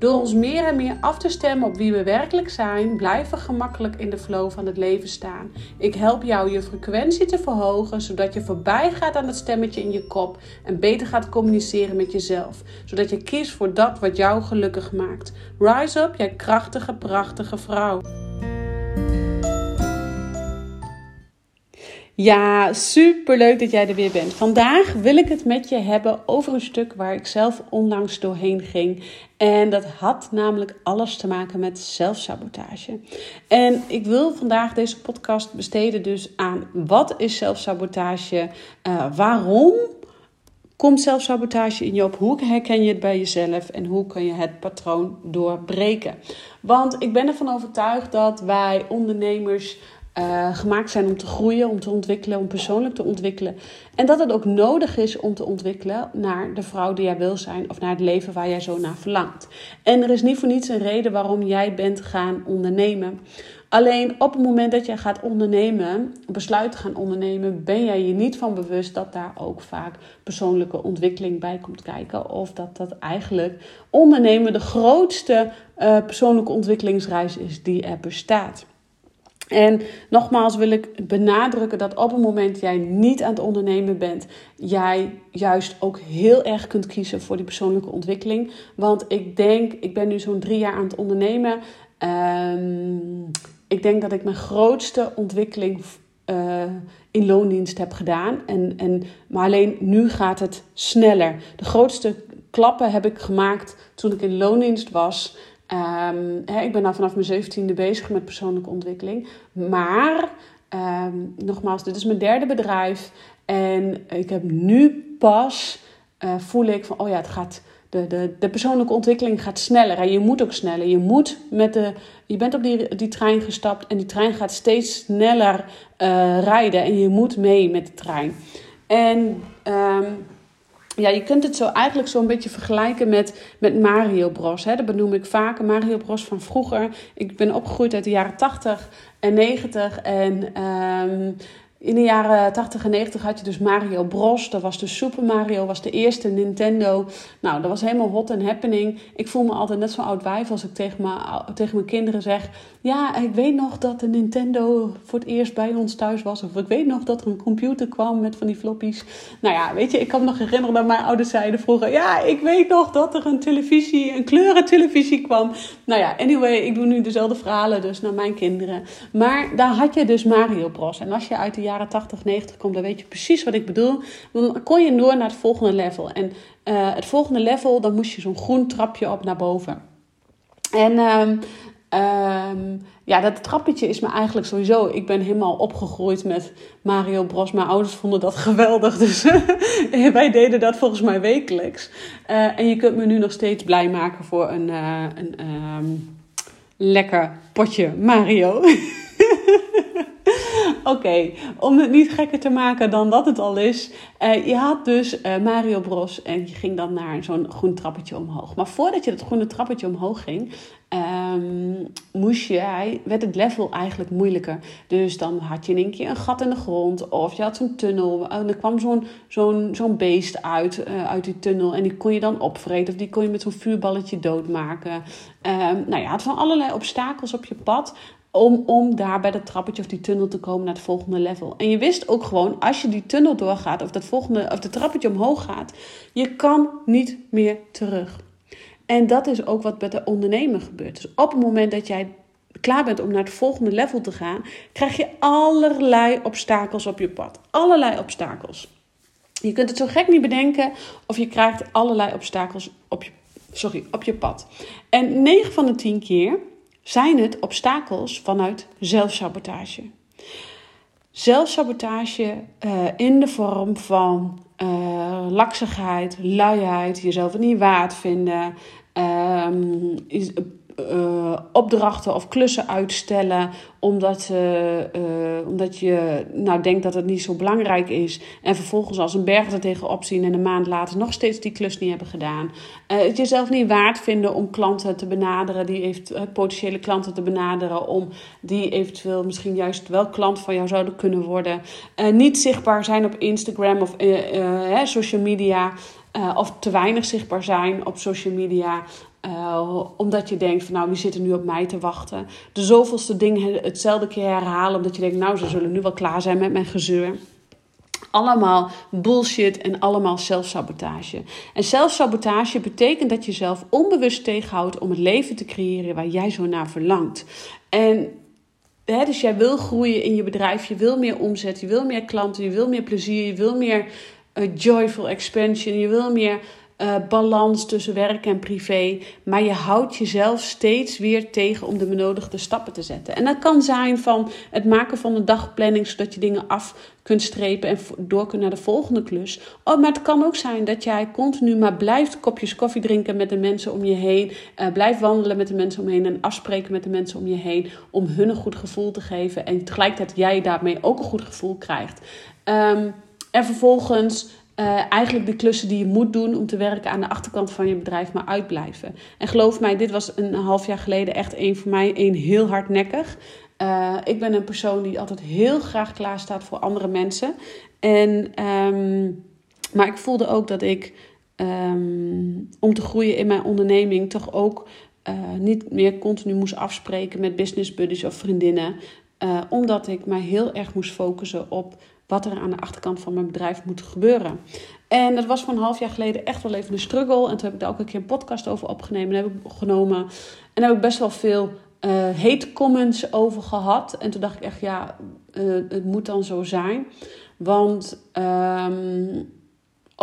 Door ons meer en meer af te stemmen op wie we werkelijk zijn, blijven we gemakkelijk in de flow van het leven staan. Ik help jou je frequentie te verhogen, zodat je voorbij gaat aan het stemmetje in je kop en beter gaat communiceren met jezelf, zodat je kiest voor dat wat jou gelukkig maakt. Rise up, jij krachtige, prachtige vrouw. Ja, super leuk dat jij er weer bent. Vandaag wil ik het met je hebben over een stuk waar ik zelf onlangs doorheen ging. En dat had namelijk alles te maken met zelfsabotage. En ik wil vandaag deze podcast besteden dus aan wat is zelfsabotage? Uh, waarom komt zelfsabotage in je op? Hoe herken je het bij jezelf en hoe kun je het patroon doorbreken? Want ik ben ervan overtuigd dat wij ondernemers uh, gemaakt zijn om te groeien, om te ontwikkelen, om persoonlijk te ontwikkelen. En dat het ook nodig is om te ontwikkelen naar de vrouw die jij wil zijn of naar het leven waar jij zo naar verlangt. En er is niet voor niets een reden waarom jij bent gaan ondernemen. Alleen op het moment dat jij gaat ondernemen, besluit gaan ondernemen, ben jij je niet van bewust dat daar ook vaak persoonlijke ontwikkeling bij komt kijken. Of dat dat eigenlijk ondernemen de grootste uh, persoonlijke ontwikkelingsreis is die er bestaat. En nogmaals wil ik benadrukken dat op het moment jij niet aan het ondernemen bent, jij juist ook heel erg kunt kiezen voor die persoonlijke ontwikkeling. Want ik denk, ik ben nu zo'n drie jaar aan het ondernemen. Um, ik denk dat ik mijn grootste ontwikkeling uh, in loondienst heb gedaan. En, en, maar alleen nu gaat het sneller. De grootste klappen heb ik gemaakt toen ik in loondienst was. Um, ik ben nou vanaf mijn zeventiende bezig met persoonlijke ontwikkeling. Maar, um, nogmaals, dit is mijn derde bedrijf. En ik heb nu pas, uh, voel ik van, oh ja, het gaat, de, de, de persoonlijke ontwikkeling gaat sneller. En je moet ook sneller. Je moet met de, je bent op die, die trein gestapt en die trein gaat steeds sneller uh, rijden. En je moet mee met de trein. En... Um, ja, je kunt het zo eigenlijk zo'n beetje vergelijken met, met Mario Bros. Hè. Dat benoem ik vaker. Mario Bros van vroeger. Ik ben opgegroeid uit de jaren 80 en 90. En um, in de jaren 80 en 90 had je dus Mario Bros. Dat was de Super Mario, was de eerste Nintendo. Nou, dat was helemaal hot en happening. Ik voel me altijd net zo'n oud wijf als ik tegen, mijn tegen mijn kinderen zeg... Ja, ik weet nog dat de Nintendo voor het eerst bij ons thuis was. Of ik weet nog dat er een computer kwam met van die floppies. Nou ja, weet je, ik kan me nog herinneren dat mijn ouders zeiden vroeger... Ja, ik weet nog dat er een televisie, een kleurentelevisie kwam. Nou ja, anyway, ik doe nu dezelfde verhalen dus naar mijn kinderen. Maar daar had je dus Mario Bros. En als je uit de jaren 80, 90 komt, dan weet je precies wat ik bedoel. Dan kon je door naar het volgende level. En uh, het volgende level, dan moest je zo'n groen trapje op naar boven. En um, um, ja, dat trappetje is me eigenlijk sowieso. Ik ben helemaal opgegroeid met Mario Bros. Mijn ouders vonden dat geweldig. Dus wij deden dat volgens mij wekelijks. Uh, en je kunt me nu nog steeds blij maken voor een, uh, een um, lekker potje Mario. Oké, om het niet gekker te maken dan dat het al is. Uh, je had dus uh, Mario Bros. en je ging dan naar zo'n groen trappetje omhoog. Maar voordat je dat groene trappetje omhoog ging, um, moest jij, werd het level eigenlijk moeilijker. Dus dan had je in één keer een gat in de grond of je had zo'n tunnel. En er kwam zo'n zo'n zo'n beest uit, uh, uit die tunnel en die kon je dan opvreten. Of die kon je met zo'n vuurballetje doodmaken. Um, nou, je had van allerlei obstakels op je pad om, om daar bij dat trappetje of die tunnel te komen naar het volgende level. En je wist ook gewoon, als je die tunnel doorgaat of dat volgende of de trappetje omhoog gaat, je kan niet meer terug. En dat is ook wat met de ondernemer gebeurt. Dus op het moment dat jij klaar bent om naar het volgende level te gaan, krijg je allerlei obstakels op je pad. Allerlei obstakels. Je kunt het zo gek niet bedenken of je krijgt allerlei obstakels op je, sorry, op je pad. En 9 van de 10 keer zijn het obstakels vanuit zelfsabotage. zelfsabotage uh, in de vorm van uh, laksigheid, luiheid, jezelf niet waard vinden, um, uh, opdrachten of klussen uitstellen omdat, uh, omdat je nou, denkt dat het niet zo belangrijk is. En vervolgens als een berg er tegenop zien en een maand later nog steeds die klus niet hebben gedaan. het jezelf niet waard vinden om klanten te benaderen, die heeft, potentiële klanten te benaderen, om die eventueel misschien juist wel klant van jou zouden kunnen worden. niet zichtbaar zijn op Instagram of social media. of te weinig zichtbaar zijn op social media. Uh, omdat je denkt van nou, wie zit er nu op mij te wachten? De zoveelste dingen hetzelfde keer herhalen. Omdat je denkt, nou, ze zullen nu wel klaar zijn met mijn gezeur. Allemaal bullshit en allemaal zelfsabotage. En zelfsabotage betekent dat je jezelf onbewust tegenhoudt om het leven te creëren waar jij zo naar verlangt. En hè, dus jij wil groeien in je bedrijf, je wil meer omzet, je wil meer klanten, je wil meer plezier, je wil meer uh, joyful expansion, je wil meer uh, balans tussen werk en privé. Maar je houdt jezelf steeds weer tegen om de benodigde stappen te zetten. En dat kan zijn van het maken van een dagplanning, zodat je dingen af kunt strepen en door kunt naar de volgende klus. Oh, maar het kan ook zijn dat jij continu maar blijft kopjes koffie drinken met de mensen om je heen. Uh, blijft wandelen met de mensen om je heen en afspreken met de mensen om je heen. Om hun een goed gevoel te geven. En tegelijkertijd jij daarmee ook een goed gevoel krijgt. Um, en vervolgens uh, eigenlijk de klussen die je moet doen om te werken aan de achterkant van je bedrijf maar uitblijven. En geloof mij, dit was een half jaar geleden echt een voor mij een heel hardnekkig. Uh, ik ben een persoon die altijd heel graag klaar staat voor andere mensen. En, um, maar ik voelde ook dat ik um, om te groeien in mijn onderneming toch ook uh, niet meer continu moest afspreken met business buddies of vriendinnen. Omdat ik mij heel erg moest focussen op wat er aan de achterkant van mijn bedrijf moet gebeuren. En dat was van een half jaar geleden echt wel even een struggle. En toen heb ik daar een keer een podcast over opgenomen. En heb ik genomen. En heb ik best wel veel uh, hate comments over gehad. En toen dacht ik echt, ja, uh, het moet dan zo zijn. Want um,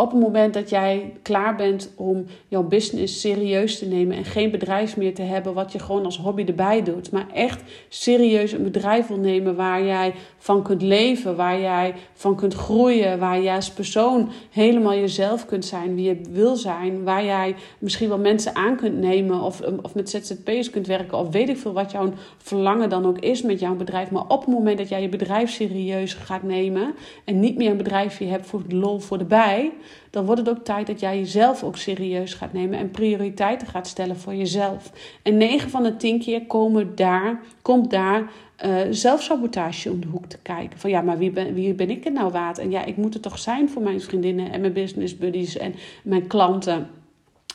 op het moment dat jij klaar bent om jouw business serieus te nemen en geen bedrijf meer te hebben wat je gewoon als hobby erbij doet, maar echt serieus een bedrijf wil nemen waar jij van kunt leven, waar jij van kunt groeien, waar jij als persoon helemaal jezelf kunt zijn, wie je wil zijn, waar jij misschien wel mensen aan kunt nemen of, of met ZZP's kunt werken of weet ik veel wat jouw verlangen dan ook is met jouw bedrijf. Maar op het moment dat jij je bedrijf serieus gaat nemen en niet meer een bedrijfje hebt voor de lol voor de bij dan wordt het ook tijd dat jij jezelf ook serieus gaat nemen en prioriteiten gaat stellen voor jezelf. En 9 van de 10 keer komen daar, komt daar uh, zelfsabotage om de hoek te kijken. Van ja, maar wie ben, wie ben ik er nou waard? En ja, ik moet er toch zijn voor mijn vriendinnen en mijn business buddies en mijn klanten.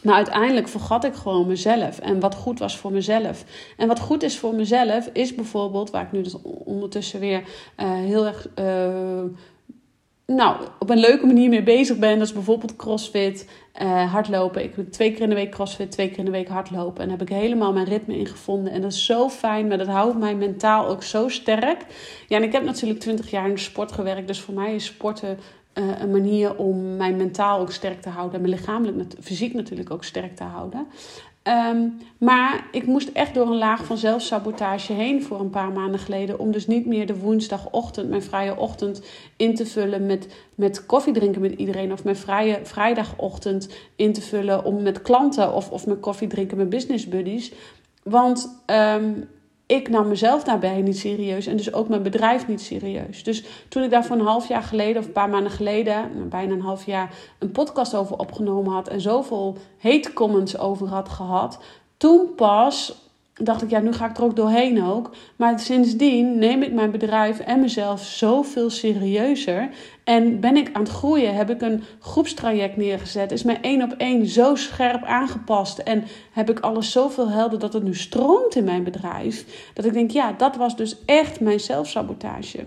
Maar uiteindelijk vergat ik gewoon mezelf en wat goed was voor mezelf. En wat goed is voor mezelf is bijvoorbeeld, waar ik nu dus ondertussen weer uh, heel erg uh, nou, op een leuke manier mee bezig ben. Dat is bijvoorbeeld crossfit, uh, hardlopen. Ik doe twee keer in de week crossfit, twee keer in de week hardlopen. En daar heb ik helemaal mijn ritme in gevonden. En dat is zo fijn, maar dat houdt mij mentaal ook zo sterk. Ja, en ik heb natuurlijk twintig jaar in de sport gewerkt. Dus voor mij is sporten uh, een manier om mijn mentaal ook sterk te houden. En mijn lichamelijk, fysiek natuurlijk ook sterk te houden. Um, maar ik moest echt door een laag van zelfsabotage heen voor een paar maanden geleden. Om dus niet meer de woensdagochtend, mijn vrije ochtend, in te vullen met, met koffie drinken met iedereen. Of mijn vrije vrijdagochtend in te vullen om met klanten of, of met koffie drinken met business buddies. Want um, ik nam mezelf daarbij niet serieus en dus ook mijn bedrijf niet serieus. Dus toen ik daar voor een half jaar geleden of een paar maanden geleden, nou, bijna een half jaar, een podcast over opgenomen had en zoveel hate comments over had gehad, toen pas dacht ik, ja, nu ga ik er ook doorheen ook. Maar sindsdien neem ik mijn bedrijf en mezelf zoveel serieuzer. En ben ik aan het groeien, heb ik een groepstraject neergezet. Is mijn één op één zo scherp aangepast. En heb ik alles zoveel helder dat het nu stroomt in mijn bedrijf. Dat ik denk, ja, dat was dus echt mijn zelfsabotage.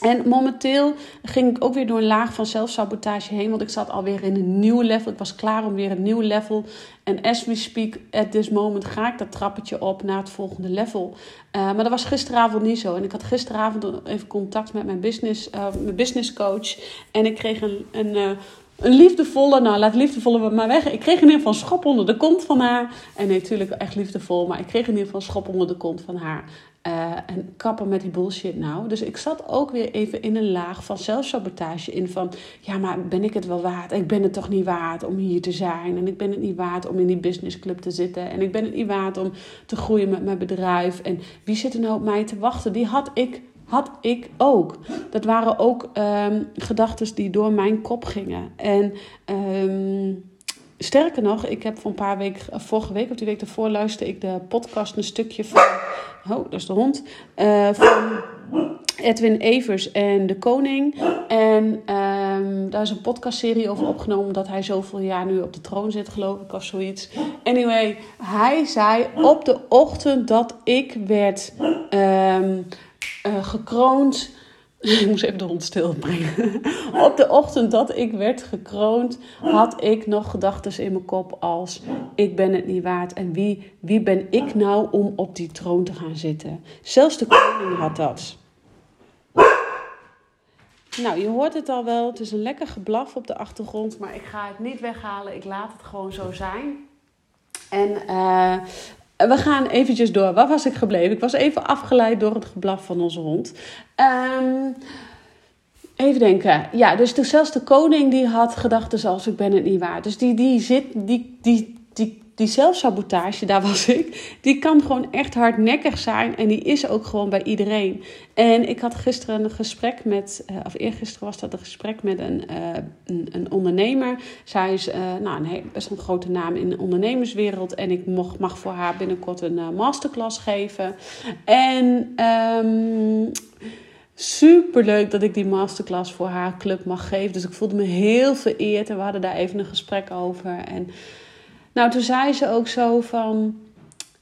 En momenteel ging ik ook weer door een laag van zelfsabotage heen. Want ik zat alweer in een nieuw level. Ik was klaar om weer een nieuw level. En as we speak, at this moment, ga ik dat trappetje op naar het volgende level. Uh, maar dat was gisteravond niet zo. En ik had gisteravond even contact met mijn business, uh, mijn business coach. En ik kreeg een, een, uh, een liefdevolle, nou laat liefdevolle maar weg. Ik kreeg in ieder geval schop onder de kont van haar. En nee, natuurlijk echt liefdevol. Maar ik kreeg in ieder geval schop onder de kont van haar. Uh, en kappen met die bullshit nou. Dus ik zat ook weer even in een laag van zelfsabotage in van... ja, maar ben ik het wel waard? Ik ben het toch niet waard om hier te zijn. En ik ben het niet waard om in die businessclub te zitten. En ik ben het niet waard om te groeien met mijn bedrijf. En wie zit er nou op mij te wachten? Die had ik, had ik ook. Dat waren ook um, gedachten die door mijn kop gingen. En... Um, Sterker nog, ik heb voor een paar weken, eh, vorige week of die week daarvoor, luisterde ik de podcast een stukje van. Oh, dat is de hond. Uh, van Edwin Evers en De Koning. En um, daar is een podcastserie over opgenomen, omdat hij zoveel jaar nu op de troon zit, geloof ik, of zoiets. Anyway, hij zei op de ochtend dat ik werd um, uh, gekroond ik moest even de hond stilbrengen. Op de ochtend dat ik werd gekroond, had ik nog gedachten in mijn kop als: ik ben het niet waard. En wie, wie ben ik nou om op die troon te gaan zitten? Zelfs de koning had dat. Nou, je hoort het al wel. Het is een lekker geblaf op de achtergrond, maar ik ga het niet weghalen. Ik laat het gewoon zo zijn. En uh, we gaan eventjes door. Waar was ik gebleven? Ik was even afgeleid door het geblaf van onze hond. Um, even denken. Ja, dus zelfs de koning die had gedachten zoals ik ben het niet waard. Dus die, die, zit, die, die, die die zelfsabotage, daar was ik, die kan gewoon echt hardnekkig zijn. En die is ook gewoon bij iedereen. En ik had gisteren een gesprek met, uh, of eergisteren was dat een gesprek met een, uh, een, een, ondernemer. Zij is uh, nou, een best een grote naam in de ondernemerswereld. En ik mocht, mag voor haar binnenkort een masterclass geven. En um, super leuk dat ik die masterclass voor haar club mag geven. Dus ik voelde me heel vereerd en we hadden daar even een gesprek over. En nou, toen zei ze ook zo van,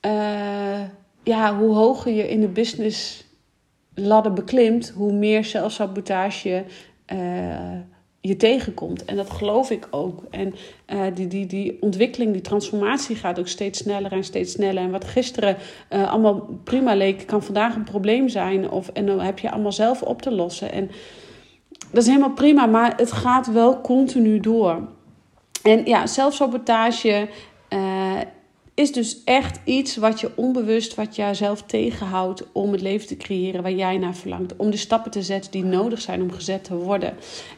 uh, ja, hoe hoger je in de business ladder beklimt, hoe meer zelfsabotage uh, je tegenkomt. En dat geloof ik ook. En uh, die, die, die ontwikkeling, die transformatie gaat ook steeds sneller en steeds sneller. En wat gisteren allemaal prima leek, kan vandaag een probleem zijn. Of, en dan heb je allemaal zelf op te lossen. En dat is helemaal prima, maar het gaat wel continu door. En ja, zelfsabotage uh, is dus echt iets wat je onbewust, wat jezelf tegenhoudt om het leven te creëren waar jij naar verlangt. Om de stappen te zetten die nodig zijn om gezet te worden.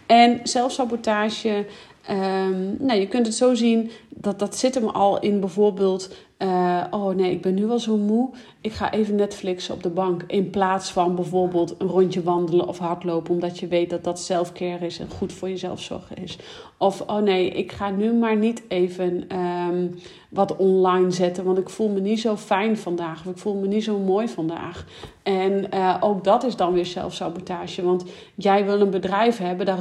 En zelfsabotage, um, nou, je kunt het zo zien dat dat zit hem al in bijvoorbeeld uh, oh nee, ik ben nu wel zo moe. Ik ga even Netflixen op de bank. In plaats van bijvoorbeeld een rondje wandelen of hardlopen. Omdat je weet dat dat selfcare is en goed voor jezelf zorgen is. Of oh nee, ik ga nu maar niet even um, wat online zetten. Want ik voel me niet zo fijn vandaag. Of ik voel me niet zo mooi vandaag. En uh, ook dat is dan weer zelfsabotage. Want jij wil een bedrijf hebben. Daar,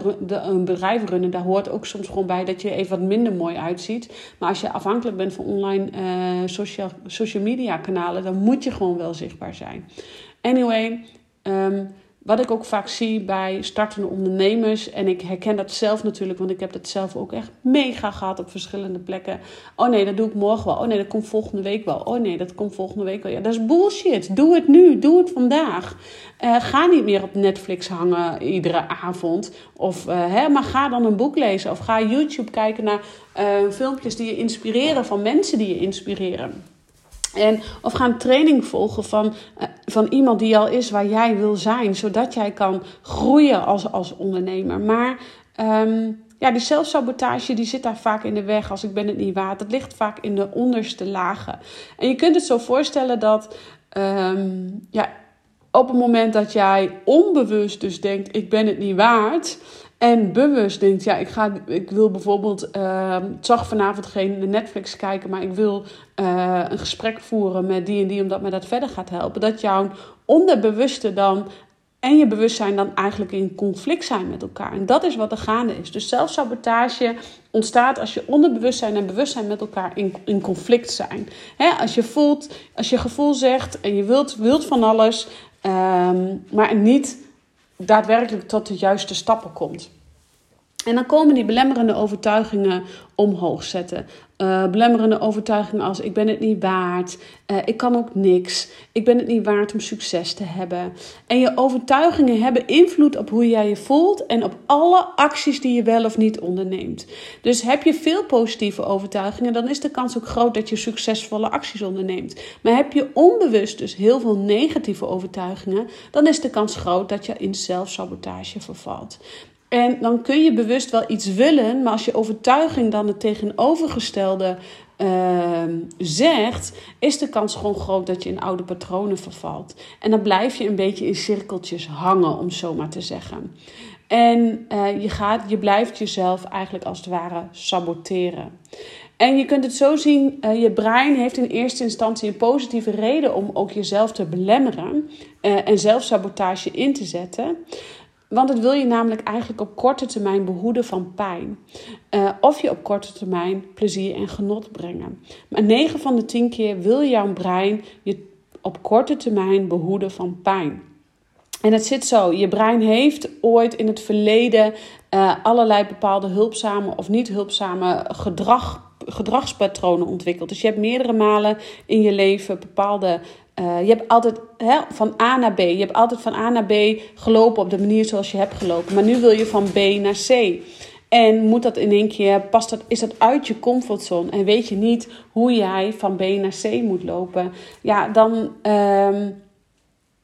een bedrijf runnen. Daar hoort ook soms gewoon bij dat je even wat minder mooi uitziet. Maar als je afhankelijk bent van online. Uh, social, social media kanalen, dan moet je gewoon wel zichtbaar zijn. Anyway, um, wat ik ook vaak zie bij startende ondernemers, en ik herken dat zelf natuurlijk, want ik heb dat zelf ook echt mega gehad op verschillende plekken. Oh nee, dat doe ik morgen wel. Oh nee, dat komt volgende week wel. Oh nee, dat komt volgende week wel. Ja, dat is bullshit. Doe het nu. Doe het vandaag. Uh, ga niet meer op Netflix hangen iedere avond. Of, uh, hè, maar ga dan een boek lezen. Of ga YouTube kijken naar uh, filmpjes die je inspireren van mensen die je inspireren. En, of ga een training volgen van, uh, van iemand die al is waar jij wil zijn, zodat jij kan groeien als, als ondernemer. Maar um, ja, die zelfsabotage die zit daar vaak in de weg als ik ben het niet waard. Dat ligt vaak in de onderste lagen. En je kunt het zo voorstellen dat um, ja, op het moment dat jij onbewust dus denkt ik ben het niet waard en bewust denkt, ja, ik, ga, ik wil bijvoorbeeld, uh, zag vanavond geen Netflix kijken, maar ik wil uh, een gesprek voeren met die en die, omdat mij dat verder gaat helpen. Dat jouw onderbewuste dan en je bewustzijn dan eigenlijk in conflict zijn met elkaar. En dat is wat er gaande is. Dus zelfsabotage ontstaat als je onderbewustzijn en bewustzijn met elkaar in, in conflict zijn. als je voelt, als je gevoel zegt en je wilt, wilt van alles, um, maar niet daadwerkelijk tot de juiste stappen komt. En dan komen die belemmerende overtuigingen omhoog zetten. Uh, belemmerende overtuigingen als ik ben het niet waard, uh, ik kan ook niks, ik ben het niet waard om succes te hebben. En je overtuigingen hebben invloed op hoe jij je voelt en op alle acties die je wel of niet onderneemt. Dus heb je veel positieve overtuigingen, dan is de kans ook groot dat je succesvolle acties onderneemt. Maar heb je onbewust dus heel veel negatieve overtuigingen, dan is de kans groot dat je in zelfsabotage vervalt. En dan kun je bewust wel iets willen, maar als je overtuiging dan het tegenovergestelde uh, zegt, is de kans gewoon groot dat je in oude patronen vervalt. En dan blijf je een beetje in cirkeltjes hangen, om zo maar te zeggen. En uh, je, gaat, je blijft jezelf eigenlijk als het ware saboteren. En je kunt het zo zien, uh, je brein heeft in eerste instantie een positieve reden om ook jezelf te belemmeren uh, en zelfsabotage in te zetten. Want het wil je namelijk eigenlijk op korte termijn behoeden van pijn. Uh, of je op korte termijn plezier en genot brengen. Maar 9 van de 10 keer wil jouw brein je op korte termijn behoeden van pijn. En het zit zo: je brein heeft ooit in het verleden uh, allerlei bepaalde hulpzame of niet hulpzame gedrag, gedragspatronen ontwikkeld. Dus je hebt meerdere malen in je leven bepaalde uh, je hebt altijd hè, van A naar B. Je hebt altijd van A naar B gelopen op de manier zoals je hebt gelopen. Maar nu wil je van B naar C. En moet dat in één keer, past dat, is dat uit je comfortzone en weet je niet hoe jij van B naar C moet lopen, ja, dan, um,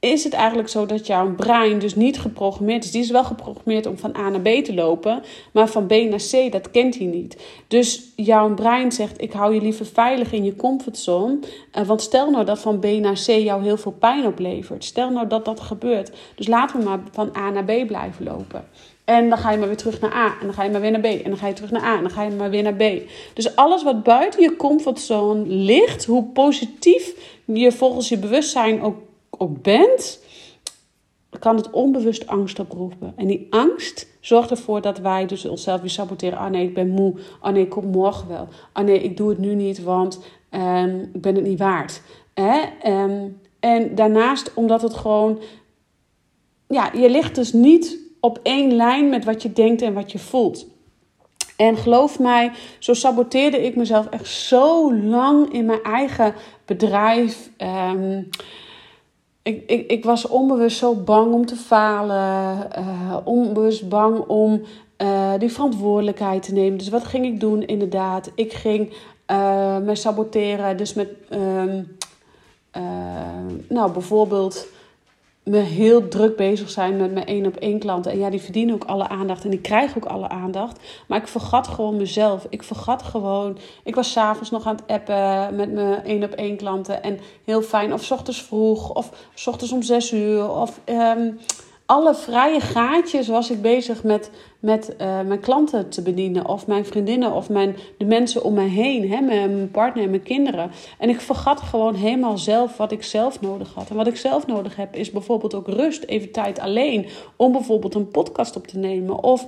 is het eigenlijk zo dat jouw brein dus niet geprogrammeerd is. Die is wel geprogrammeerd om van A naar B te lopen, maar van B naar C, dat kent hij niet. Dus jouw brein zegt: Ik hou je liever veilig in je comfortzone. Uh, want stel nou dat van B naar C jou heel veel pijn oplevert. Stel nou dat dat gebeurt. Dus laten we maar van A naar B blijven lopen. En dan ga je maar weer terug naar A. En dan ga je maar weer naar B. En dan ga je terug naar A. En dan ga je maar weer naar B. Dus alles wat buiten je comfortzone ligt, hoe positief je volgens je bewustzijn ook ook bent, kan het onbewust angst oproepen. En die angst zorgt ervoor dat wij dus onszelf weer saboteren. Ah nee, ik ben moe. Ah nee, ik kom morgen wel. Ah nee, ik doe het nu niet, want um, ik ben het niet waard. Hè? Um, en daarnaast, omdat het gewoon... Ja, je ligt dus niet op één lijn met wat je denkt en wat je voelt. En geloof mij, zo saboteerde ik mezelf echt zo lang in mijn eigen bedrijf. Um, ik, ik, ik was onbewust zo bang om te falen, uh, onbewust bang om uh, die verantwoordelijkheid te nemen. Dus wat ging ik doen? Inderdaad, ik ging uh, me saboteren. Dus met, um, nou bijvoorbeeld me heel druk bezig zijn met mijn één op één klanten. En ja, die verdienen ook alle aandacht en die krijgen ook alle aandacht. Maar ik vergat gewoon mezelf. Ik vergat gewoon. Ik was s'avonds nog aan het appen met mijn één op één klanten. En heel fijn. Of s ochtends vroeg. Of s ochtends om zes uur. Of um, alle vrije gaatjes was ik bezig met, met uh, mijn klanten te bedienen. Of mijn vriendinnen of mijn, de mensen om mij heen. Hè, mijn partner en mijn kinderen. En ik vergat gewoon helemaal zelf wat ik zelf nodig had. En wat ik zelf nodig heb is bijvoorbeeld ook rust. Even tijd alleen. Om bijvoorbeeld een podcast op te nemen. Of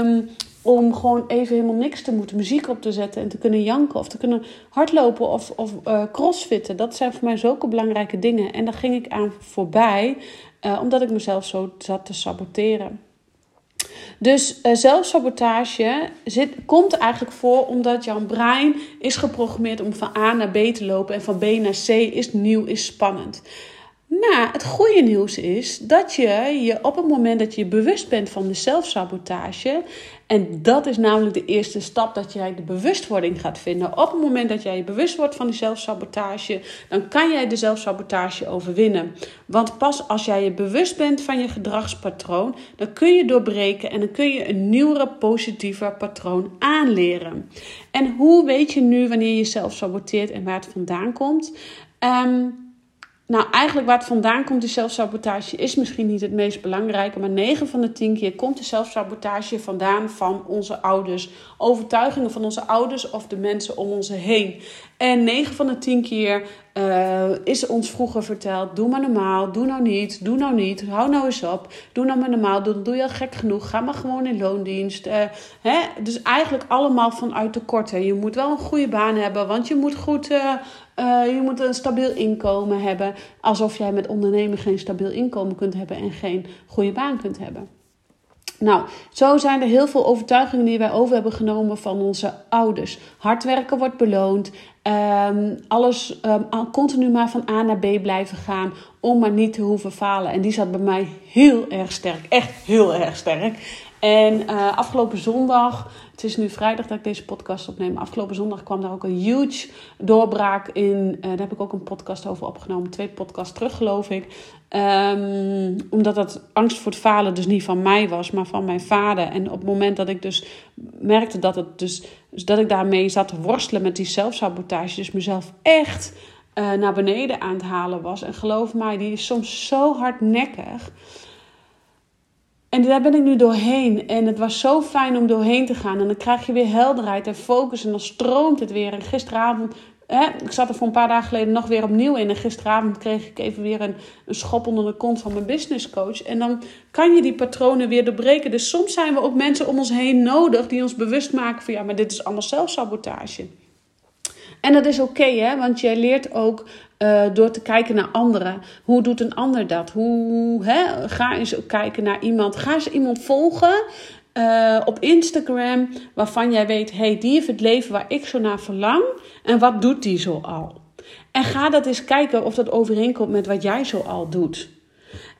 um, om gewoon even helemaal niks te moeten. Muziek op te zetten en te kunnen janken. Of te kunnen hardlopen of, of uh, crossfitten. Dat zijn voor mij zulke belangrijke dingen. En daar ging ik aan voorbij. Uh, omdat ik mezelf zo zat te saboteren. Dus uh, zelfsabotage zit, komt eigenlijk voor omdat jouw brein is geprogrammeerd om van A naar B te lopen en van B naar C is nieuw, is spannend. Maar het goede nieuws is dat je je op het moment dat je bewust bent van de zelfsabotage, en dat is namelijk de eerste stap dat jij de bewustwording gaat vinden. Op het moment dat jij je bewust wordt van die zelfsabotage, dan kan jij de zelfsabotage overwinnen. Want pas als jij je bewust bent van je gedragspatroon, dan kun je doorbreken en dan kun je een nieuwere, positiever patroon aanleren. En hoe weet je nu wanneer je jezelf saboteert en waar het vandaan komt? Um, nou, eigenlijk waar het vandaan komt, de zelfsabotage, is misschien niet het meest belangrijke. Maar 9 van de 10 keer komt de zelfsabotage vandaan van onze ouders. Overtuigingen van onze ouders of de mensen om ons heen. En 9 van de 10 keer uh, is ons vroeger verteld: doe maar normaal, doe nou niet, doe nou niet, hou nou eens op, doe nou maar normaal, doe, je al gek genoeg, ga maar gewoon in loondienst. Uh, hè? Dus eigenlijk allemaal vanuit tekorten. Je moet wel een goede baan hebben, want je moet goed. Uh, je moet een stabiel inkomen hebben. Alsof jij met ondernemen geen stabiel inkomen kunt hebben en geen goede baan kunt hebben. Nou, zo zijn er heel veel overtuigingen die wij over hebben genomen van onze ouders. Hard werken wordt beloond. Um, alles um, continu maar van A naar B blijven gaan om maar niet te hoeven falen. En die zat bij mij heel erg sterk. Echt heel erg sterk. En uh, afgelopen zondag, het is nu vrijdag dat ik deze podcast opneem. Afgelopen zondag kwam daar ook een huge doorbraak in. Uh, daar heb ik ook een podcast over opgenomen. Twee podcasts terug, geloof ik. Um, omdat dat angst voor het falen dus niet van mij was, maar van mijn vader. En op het moment dat ik dus merkte dat, het dus, dat ik daarmee zat te worstelen met die zelfsabotage. Dus mezelf echt uh, naar beneden aan het halen was. En geloof mij, die is soms zo hardnekkig. En daar ben ik nu doorheen. En het was zo fijn om doorheen te gaan. En dan krijg je weer helderheid en focus. En dan stroomt het weer. En gisteravond, hè, ik zat er voor een paar dagen geleden nog weer opnieuw in. En gisteravond kreeg ik even weer een, een schop onder de kont van mijn business coach. En dan kan je die patronen weer doorbreken. Dus soms zijn we ook mensen om ons heen nodig die ons bewust maken van ja, maar dit is allemaal zelfsabotage. En dat is oké, hè? want jij leert ook uh, door te kijken naar anderen. Hoe doet een ander dat? Hoe, hè? Ga eens kijken naar iemand. Ga eens iemand volgen uh, op Instagram waarvan jij weet: hey, die heeft het leven waar ik zo naar verlang. En wat doet die zo al? En ga dat eens kijken of dat overeenkomt met wat jij zo al doet.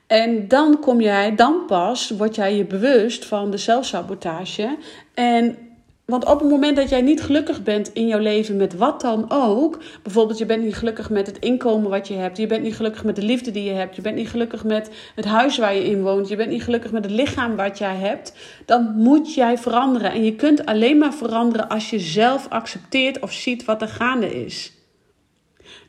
En dan kom jij, dan pas word jij je bewust van de zelfsabotage. En want op het moment dat jij niet gelukkig bent in jouw leven met wat dan ook, bijvoorbeeld je bent niet gelukkig met het inkomen wat je hebt, je bent niet gelukkig met de liefde die je hebt, je bent niet gelukkig met het huis waar je in woont, je bent niet gelukkig met het lichaam wat jij hebt, dan moet jij veranderen. En je kunt alleen maar veranderen als je zelf accepteert of ziet wat er gaande is.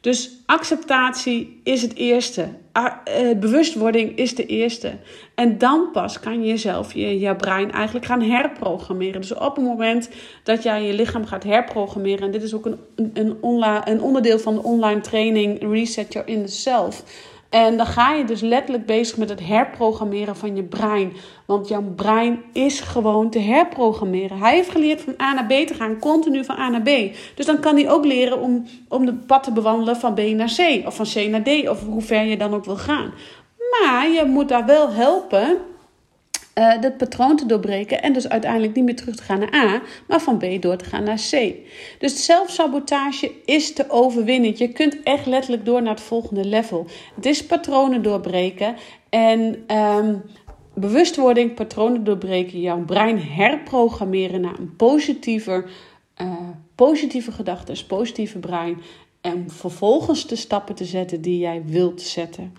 Dus acceptatie is het eerste. Eh, bewustwording is de eerste. En dan pas kan je jezelf, je, je brein eigenlijk gaan herprogrammeren. Dus op het moment dat jij je lichaam gaat herprogrammeren, en dit is ook een, een, een onderdeel van de online training Reset Your Inner Self en dan ga je dus letterlijk bezig met het herprogrammeren van je brein. Want jouw brein is gewoon te herprogrammeren. Hij heeft geleerd van A naar B te gaan, continu van A naar B. Dus dan kan hij ook leren om, om de pad te bewandelen van B naar C. Of van C naar D, of hoe ver je dan ook wil gaan. Maar je moet daar wel helpen uh, dat patroon te doorbreken en dus uiteindelijk niet meer terug te gaan naar A, maar van B door te gaan naar C. Dus zelfsabotage is te overwinnen. Je kunt echt letterlijk door naar het volgende level. Het is patronen doorbreken en um, bewustwording, patronen doorbreken, jouw brein herprogrammeren naar een positiever, uh, positieve gedachten, positieve brein en vervolgens de stappen te zetten die jij wilt zetten.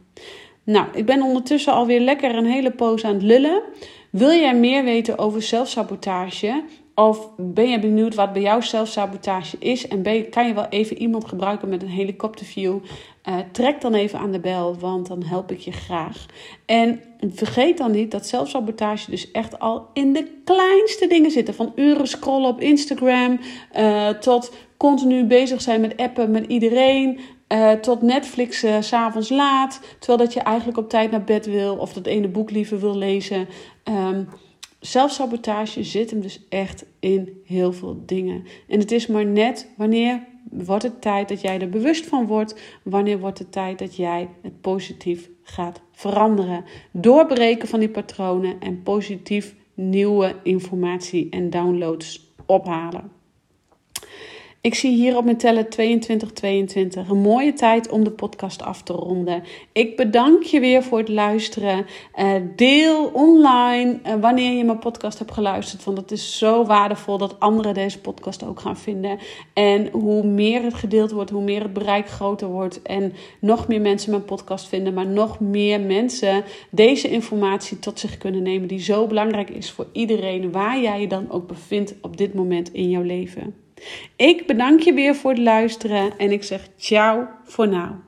Nou, ik ben ondertussen alweer lekker een hele poos aan het lullen. Wil jij meer weten over zelfsabotage? Of ben je benieuwd wat bij jou zelfsabotage is? En ben kan je wel even iemand gebruiken met een helikopterview? Uh, trek dan even aan de bel, want dan help ik je graag. En vergeet dan niet dat zelfsabotage dus echt al in de kleinste dingen zit. Van uren scrollen op Instagram uh, tot continu bezig zijn met appen met iedereen. Uh, tot Netflix uh, s'avonds laat, terwijl dat je eigenlijk op tijd naar bed wil of dat ene boek liever wil lezen. Um, zelfsabotage zit hem dus echt in heel veel dingen. En het is maar net wanneer wordt het tijd dat jij er bewust van wordt, wanneer wordt het tijd dat jij het positief gaat veranderen. Doorbreken van die patronen en positief nieuwe informatie en downloads ophalen. Ik zie hier op mijn teller 2222. Een mooie tijd om de podcast af te ronden. Ik bedank je weer voor het luisteren. Uh, deel online uh, wanneer je mijn podcast hebt geluisterd. Want het is zo waardevol dat anderen deze podcast ook gaan vinden. En hoe meer het gedeeld wordt, hoe meer het bereik groter wordt. En nog meer mensen mijn podcast vinden. Maar nog meer mensen deze informatie tot zich kunnen nemen. Die zo belangrijk is voor iedereen. Waar jij je dan ook bevindt op dit moment in jouw leven. Ik bedank je weer voor het luisteren en ik zeg ciao voor nu.